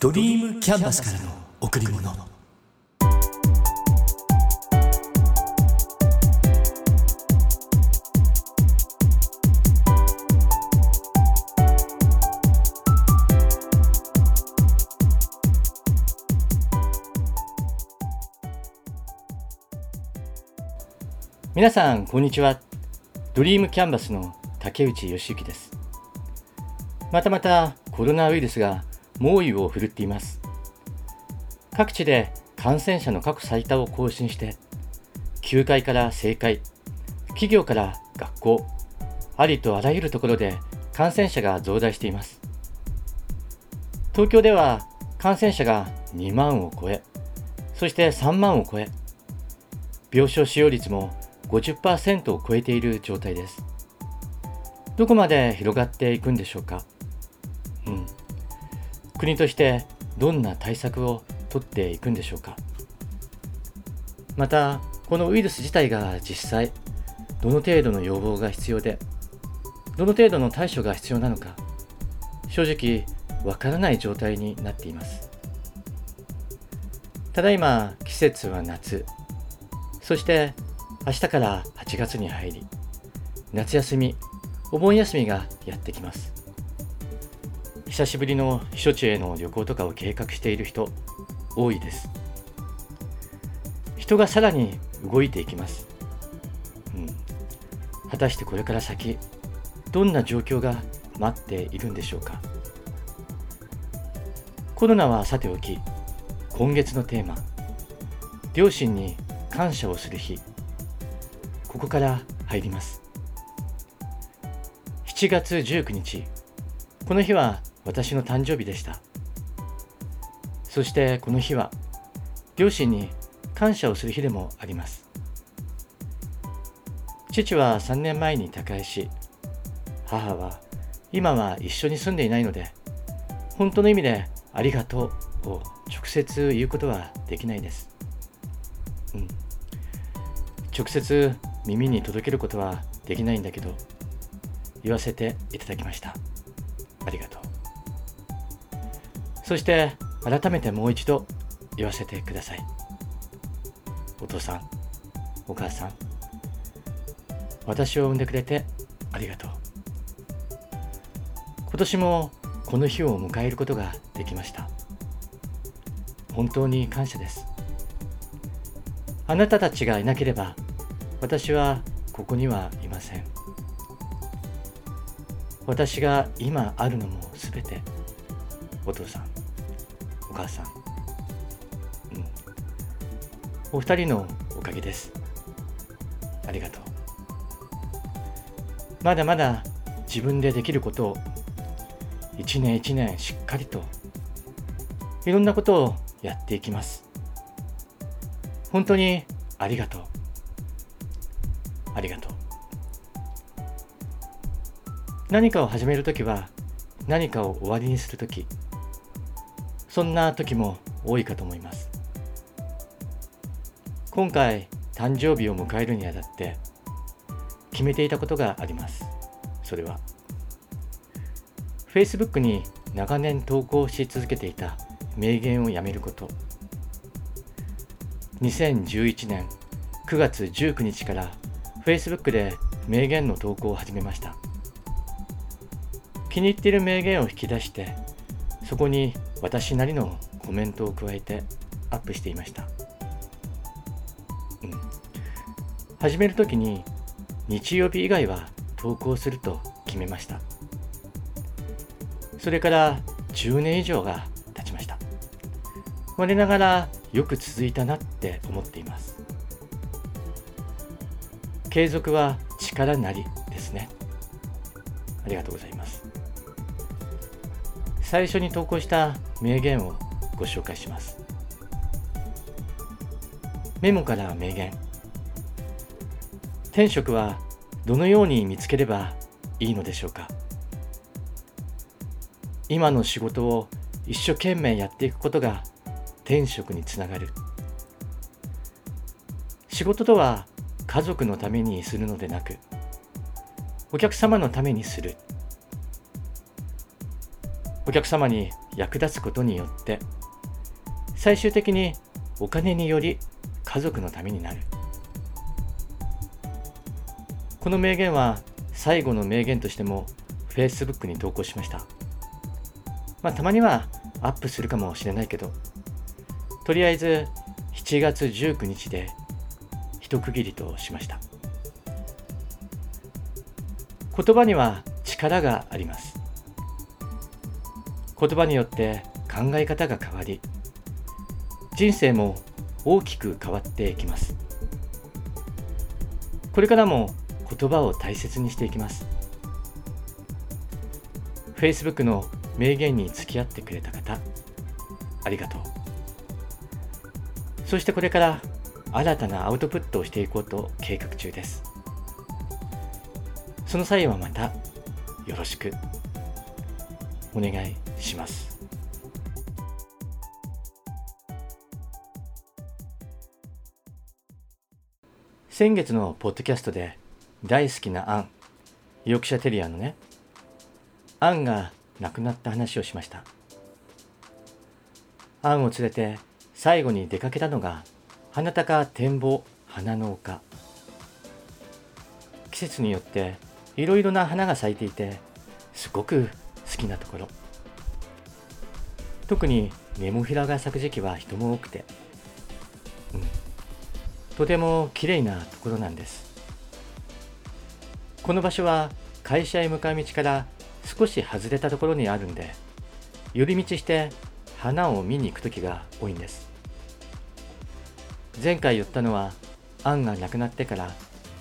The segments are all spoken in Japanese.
ドリームキャンバスからの贈り物。皆さんこんにちは。ドリームキャンバスの竹内義之です。またまたコロナウイルスが猛威を振るっています各地で感染者の過去最多を更新して球界から政界企業から学校ありとあらゆるところで感染者が増大しています東京では感染者が2万を超えそして3万を超え病床使用率も50%を超えている状態です。どこまで広がっていくんでしょうか。国としてどんな対策を取っていくんでしょうか。また、このウイルス自体が実際、どの程度の予防が必要で、どの程度の対処が必要なのか、正直わからない状態になっています。ただいま季節は夏、そして明日から8月に入り、夏休み、お盆休みがやってきます。久しぶりの避暑地への旅行とかを計画している人、多いです。人がさらに動いていきます。うん。果たしてこれから先、どんな状況が待っているんでしょうか。コロナはさておき、今月のテーマ、両親に感謝をする日ここから入ります7月19日この日は私の誕生日でした。そしてこの日は両親に感謝をする日でもあります。父は3年前に他界し母は今は一緒に住んでいないので本当の意味でありがとうを直接言うことはできないです、うん、直接耳に届けることはできないんだけど言わせていただきました。ありがとう。そして改めてもう一度言わせてください。お父さんお母さん私を産んでくれてありがとう。今年もこの日を迎えることができました。本当に感謝です。あなたたちがいなければ私はここにはいません。私が今あるのもすべてお父さん。お母さん、うん、お二人のおかげです。ありがとう。まだまだ自分でできることを一年一年しっかりといろんなことをやっていきます。本当にありがとう。ありがとう。何かを始めるときは何かを終わりにするとき、そんな時も多いかと思います。今回誕生日を迎えるにあたって決めていたことがあります。それは Facebook に長年投稿し続けていた名言をやめること2011年9月19日から Facebook で名言の投稿を始めました気に入っている名言を引き出してそこに私なりのコメントを加えてアップしていました、うん、始める時に日曜日以外は投稿すると決めました。それから10年以上が経ちました。我ながらよく続いたなって思っています。継続は力なりですね。ありがとうございます。最初に投稿した名言をご紹介します。メモから名言。天職はどのように見つければいいのでしょうか今の仕事を一生懸命やっていくことが天職につながる仕事とは家族のためにするのでなくお客様のためにするお客様に役立つことによって最終的にお金により家族のためになる。この名言は最後の名言としても Facebook に投稿しました。まあたまにはアップするかもしれないけどとりあえず7月19日で一区切りとしました。言葉には力があります。言葉によって考え方が変わり人生も大きく変わっていきます。これからも言葉を大切にしていきます。Facebook の名言に付き合ってくれた方ありがとう。そしてこれから新たなアウトプットをしていこうと計画中です。その際はまたよろしく。お願いします。先月のポッドキャストで大好きなアンヨークシャテリアのねアンが亡くなった話をしました。アンを連れて最後に出かけたのが花高展望花の丘季節によっていろいろな花が咲いていてすごく好きなところ。特にネモフィラが咲く時期は人も多くて、うん、とても綺麗なところなんです。この場所は会社へ向かう道から少し外れたところにあるんで寄り道して花を見に行く時が多いんです。前回言ったのはアンが亡くなってから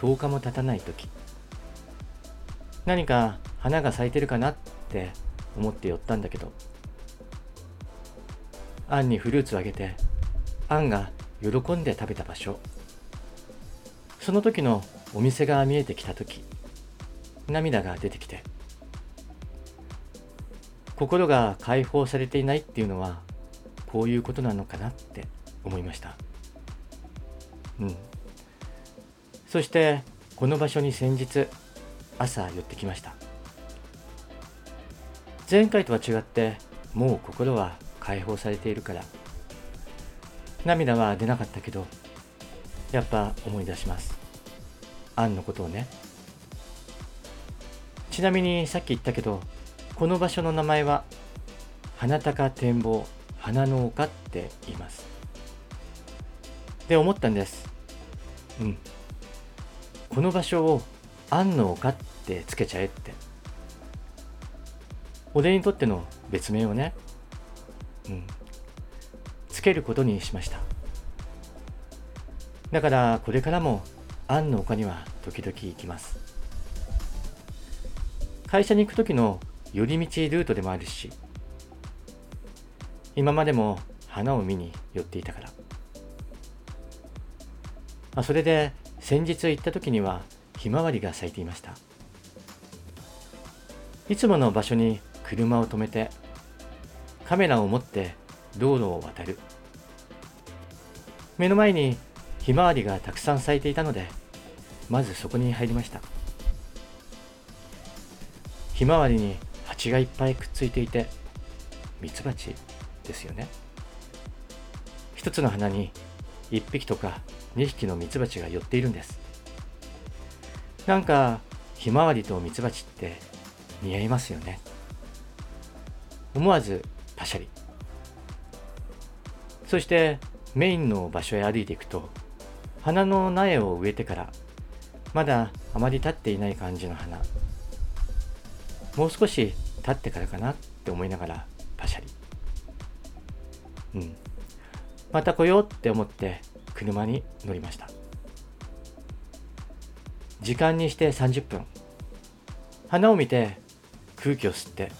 10日も経たない時。何か花が咲いてるかなって思って寄ったんだけどアンにフルーツをあげてアンが喜んで食べた場所。その時のお店が見えてきた時涙が出てきて心が解放されていないっていうのはこういうことなのかなって思いました。うん。そしてこの場所に先日朝寄ってきました。前回とは違ってもう心は解放されているから。涙は出なかったけどやっぱ思い出します。アンのことをね。ちなみにさっき言ったけどこの場所の名前は花高展望花の丘って言います。で思ったんです。うん。この場所を安の丘ってつけちゃえって。俺にとっての別名をねうんつけることにしました。だからこれからも安の丘には時々行きます。会社に行く時の寄り道ルートでもあるし今までも花を見に寄っていたから、あ、それで先日行った時にはひまわりが咲いていました。いつもの場所に車を止めてカメラを持って道路を渡る。目の前にひまわりがたくさん咲いていたのでまずそこに入りました。ひまわりに蜂がいっぱいくっついていてミツバチですよね。一つの花に1匹とか2匹のミツバチが寄っているんです。なんかひまわりとミツバチって似合いますよね。思わずパシャリ。そしてメインの場所へ歩いていくと花の苗を植えてからまだあまり立っていない感じの花もう少し経ってからかなって思いながらパシャリ。うん。また来ようって思って車に乗りました。時間にして30分。花を見て空気を吸って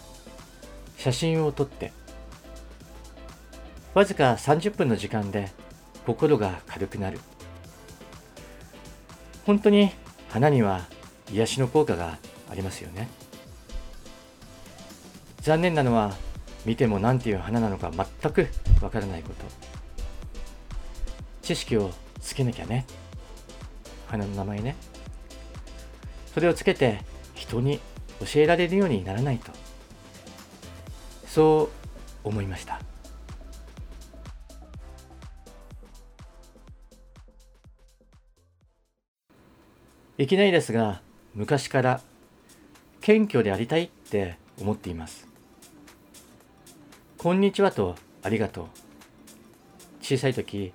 写真を撮って。わずか30分の時間で心が軽くなる。本当に花には癒しの効果がありますよね。残念なのは見ても何ていう花なのか全くわからないこと。知識をつけなきゃね。花の名前ね。それをつけて人に教えられるようにならないと。そう思いました。いきなりですが昔から謙虚でありたいって思っています。こんにちはとありがとう。小さい時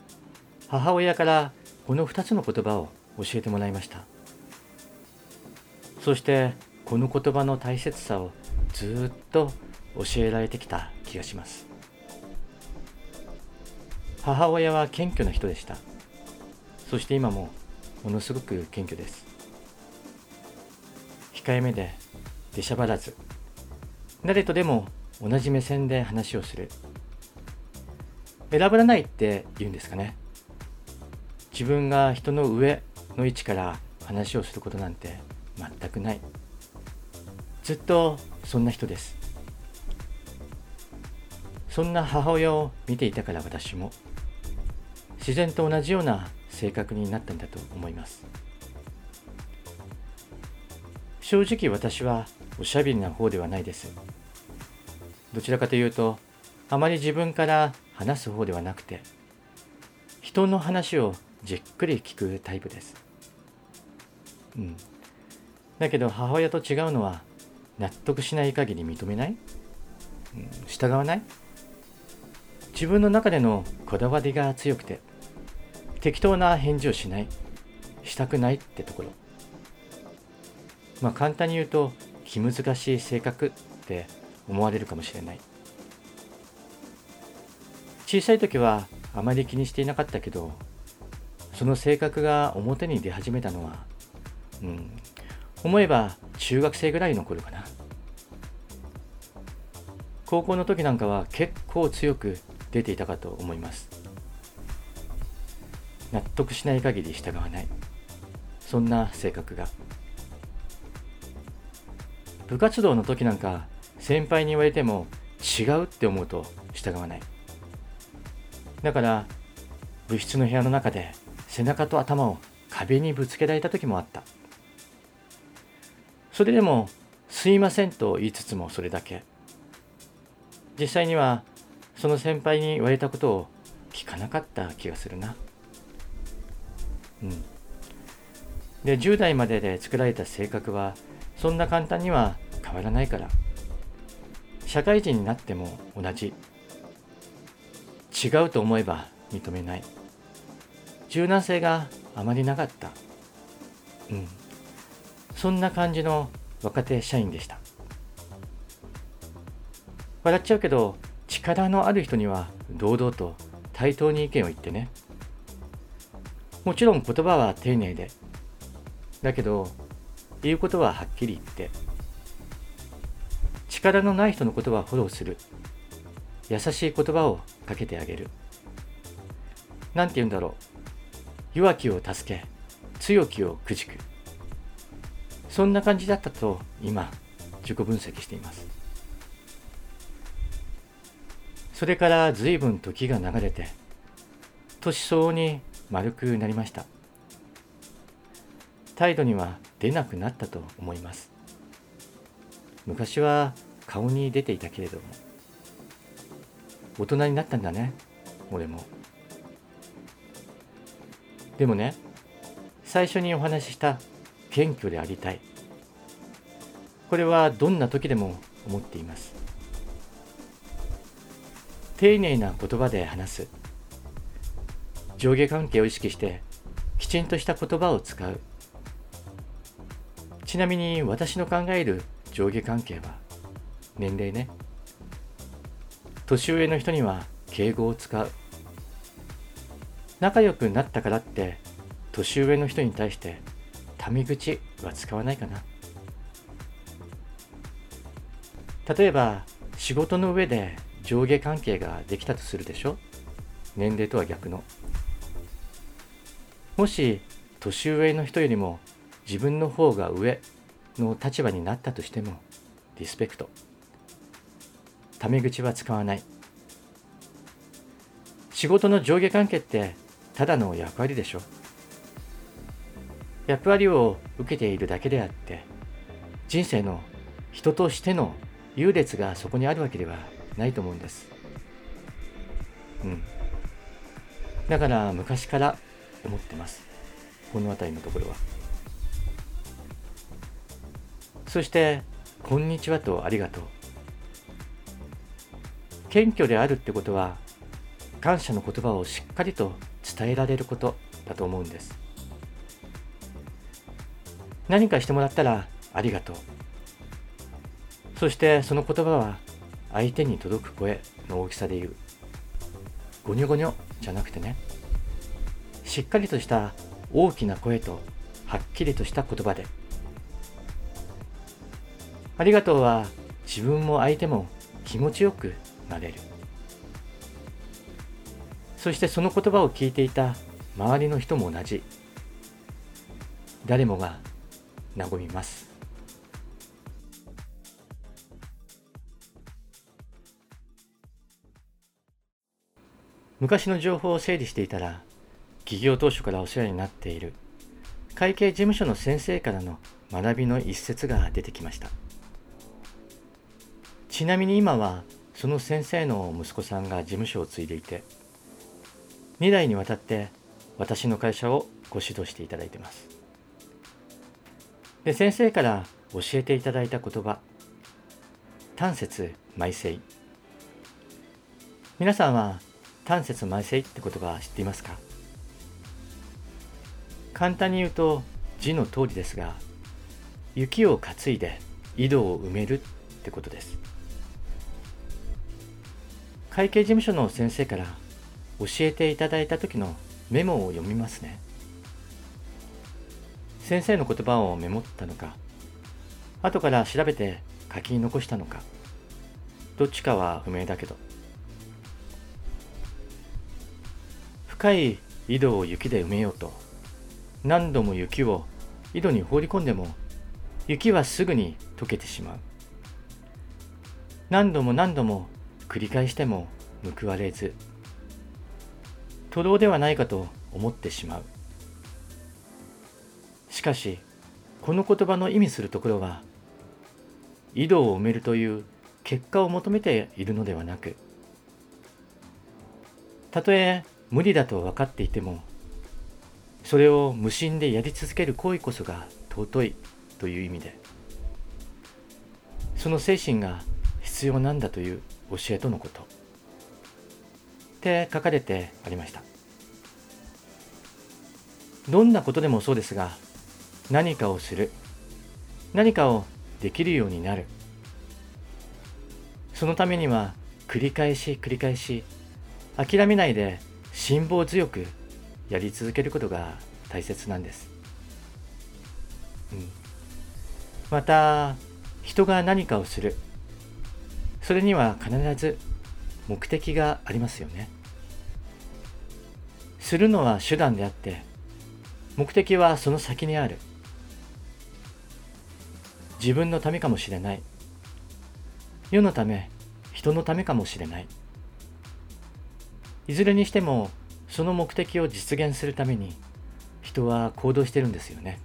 母親からこの2つの言葉を教えてもらいました。そしてこの言葉の大切さをずっと教えられてきた気がします。母親は謙虚な人でした。そして今もものすごく謙虚です。控えめで出しゃばらず誰とでも同じ目線で話をする。選ばれないって言うんですかね。自分が人の上の位置から話をすることなんて全くない。ずっとそんな人です。そんな母親を見ていたから私も自然と同じような性格になったんだと思います。正直私はおしゃべりな方ではないです。どちらかというとあまり自分から話す方ではなくて人の話をじっくり聞くタイプです。うん。だけど母親と違うのは納得しない限り認めない、うん、従わない？自分の中でのこだわりが強くて適当な返事をしないしたくないってところ。まあ簡単に言うと気難しい性格って思われるかもしれない。小さい時はあまり気にしていなかったけどその性格が表に出始めたのは、うん、思えば中学生ぐらいの頃かな。高校の時なんかは結構強く出ていたかと思います。納得しない限り従わない。そんな性格が。部活動の時なんか先輩に言われても違うって思うと従わない。だから部室の部屋の中で背中と頭を壁にぶつけられた時もあった。それでも「すいません」と言いつつもそれだけ。実際にはその先輩に言われたことを聞かなかった気がするな。うん。で10代までで作られた性格はそんな簡単には変わらないから。社会人になっても同じ。違うと思えば認めない。柔軟性があまりなかった。うん。そんな感じの若手社員でした。笑っちゃうけど力のある人には堂々と対等に意見を言ってね。もちろん言葉は丁寧で。だけど言うことははっきり言って。力のない人のことはフォローする。優しい言葉をかけてあげる。何て言うんだろう。弱きを助け強きをくじく。そんな感じだったと今自己分析しています。それから随分時が流れて年相応に丸くなりました。態度には出なくなったと思います。昔は顔に出ていたけれども大人になったんだね俺も。でもね最初にお話しした謙虚でありたい。これはどんな時でも思っています。丁寧な言葉で話す。上下関係を意識してきちんとした言葉を使う。ちなみに私の考える上下関係は年齢ね。年上の人には敬語を使う。仲良くなったからって年上の人に対してタメ口は使わないかな。例えば仕事の上で上下関係ができたとするでしょ？年齢とは逆の。もし年上の人よりも自分の方が上の立場になったとしてもリスペクト。タメ口は使わない。仕事の上下関係ってただの役割でしょ？役割を受けているだけであって人生の人としての優劣がそこにあるわけではないと思うんです。うん。だから昔から思ってます。この辺りのところは。そして「こんにちは」と「ありがとう」謙虚であるってことは感謝の言葉をしっかりと伝えられることだと思うんです。何かしてもらったらありがとう。そしてその言葉は相手に届く声の大きさで言う。ゴニョゴニョじゃなくてね。しっかりとした大きな声とはっきりとした言葉で。ありがとうは自分も相手も気持ちよくなれる。そしてその言葉を聞いていた周りの人も同じ。誰もが和みます。昔の情報を整理していたら企業当初からお世話になっている。会計事務所の先生からの学びの一節が出てきました。ちなみに今はその先生の息子さんが事務所を継いでいて2代にわたって私の会社をご指導していただいてます。で先生から教えていただいた言葉単節埋成。皆さんは単節埋成って言葉知っていますか？簡単に言うと字の通りですが雪を担いで井戸を埋めるってことです。会計事務所の先生から教えていただいた時のメモを読みますね。先生の言葉をメモったのか後から調べて書き残したのかどっちかは不明だけど。深い井戸を雪で埋めようと。何度も雪を井戸に放り込んでも雪はすぐに溶けてしまう。何度も何度も繰り返しても報われず徒労ではないかと思ってしまう。しかしこの言葉の意味するところは井戸を埋めるという結果を求めているのではなくたとえ無理だと分かっていてもそれを無心でやり続ける行為こそが尊いという意味でその精神が必要なんだという教えとのこと。って書かれてありました。どんなことでもそうですが何かをする。何かをできるようになる。そのためには繰り返し繰り返し諦めないで辛抱強くやり続けることが大切なんです、うん、また人が何かをする。それには必ず目的がありますよね。するのは手段であって目的はその先にある。自分のためかもしれない。世のため人のためかもしれない。いずれにしてもその目的を実現するために人は行動してるんですよね。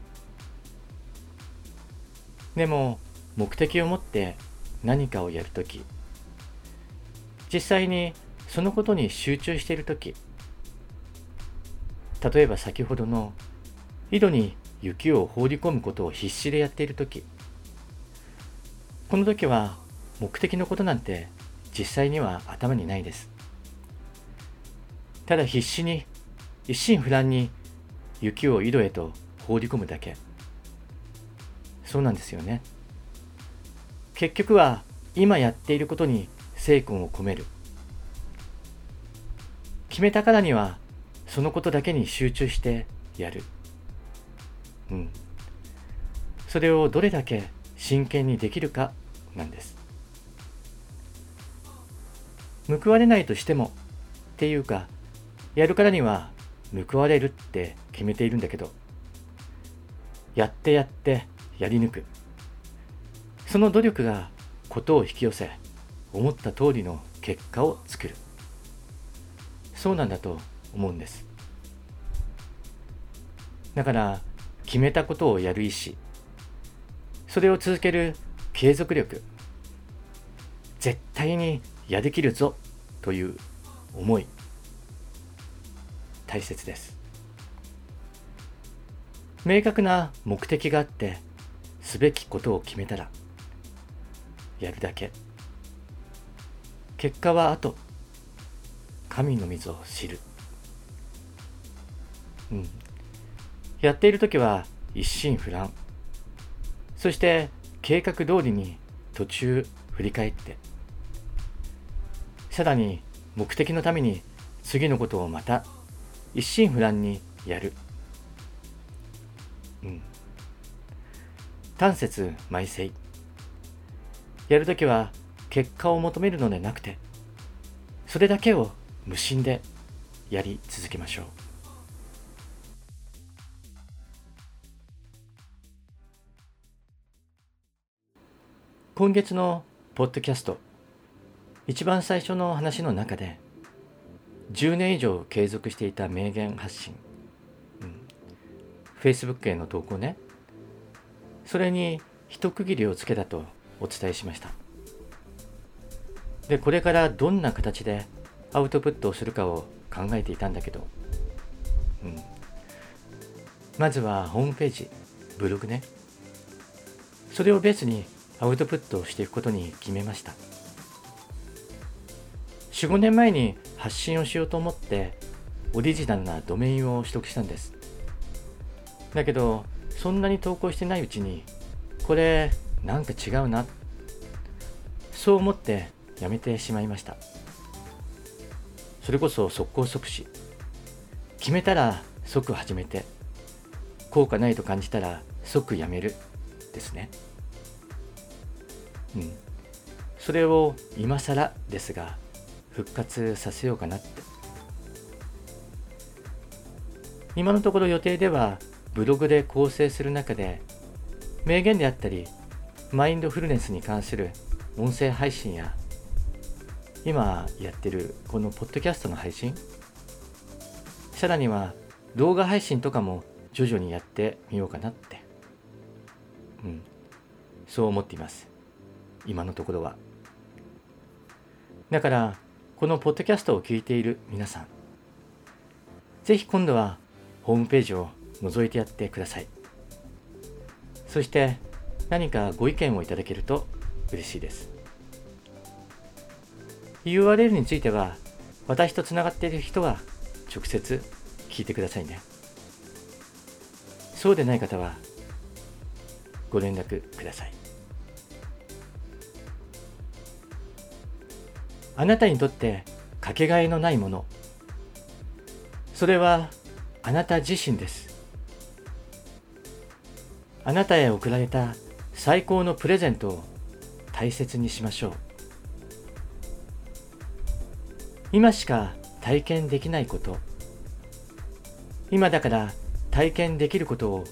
でも目的を持って何かをやるとき実際にそのことに集中しているとき例えば先ほどの井戸に雪を放り込むことを必死でやっているときこの時は目的のことなんて実際には頭にないです。ただ必死に一心不乱に雪を井戸へと放り込むだけ。そうなんですよね。結局は今やっていることに精魂を込める。決めたからにはそのことだけに集中してやる。うん。それをどれだけ真剣にできるかなんです。報われないとしてもっていうかやるからには報われるって決めているんだけどやってやってやり抜く。その努力がことを引き寄せ思った通りの結果を作る。そうなんだと思うんです。だから決めたことをやる意志。それを続ける継続力。絶対にやできるぞという思い。大切です。明確な目的があってすべきことを決めたらやるだけ。結果は後。神の水を知る。うん。やっている時は一心不乱。そして計画通りに途中振り返って。さらに目的のために次のことをまた一心不乱にやる。うん。単節埋成。やるときは結果を求めるのでなくて、それだけを無心でやり続けましょう。今月のポッドキャスト一番最初の話の中で10年以上継続していた名言発信、うん、Facebook への投稿ね。それに一区切りをつけたとお伝えしました。でこれからどんな形でアウトプットをするかを考えていたんだけど、うん、まずはホームページブログね。それをベースにアウトプットをしていくことに決めました。45年前に発信をしようと思ってオリジナルなドメインを取得したんです。だけどそんなに投稿してないうちにこれなんか違うな。そう思ってやめてしまいました。それこそ速攻即死。決めたら即始めて。効果ないと感じたら即やめる。ですね。うん。それを今更ですが復活させようかなって。今のところ予定ではブログで構成する中で名言であったりマインドフルネスに関する音声配信や今やってるこのポッドキャストの配信さらには動画配信とかも徐々にやってみようかなって。うん。そう思っています。今のところは。だからこのポッドキャストを聞いている皆さん、ぜひ今度はホームページを覗いてやってください。そして何かご意見をいただけると嬉しいです。URL については私とつながっている人は直接聞いてくださいね。そうでない方はご連絡ください。あなたにとってかけがえのないもの。それはあなた自身です。あなたへ贈られた最高のプレゼントを大切にしましょう。今しか体験できないこと。今だから体験できることを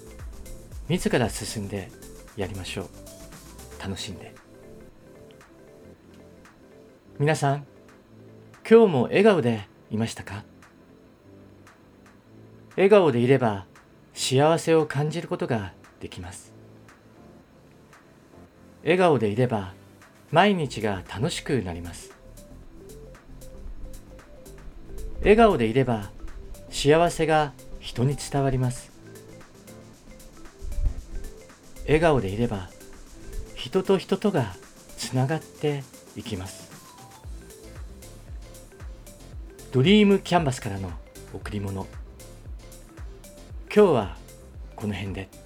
自ら進んでやりましょう。楽しんで。皆さん、今日も笑顔でいましたか？笑顔でいれば幸せを感じることができます。笑顔でいれば毎日が楽しくなります。笑顔でいれば幸せが人に伝わります。笑顔でいれば人と人とがつながっていきます。ドリームキャンバスからの贈り物今日はこの辺で。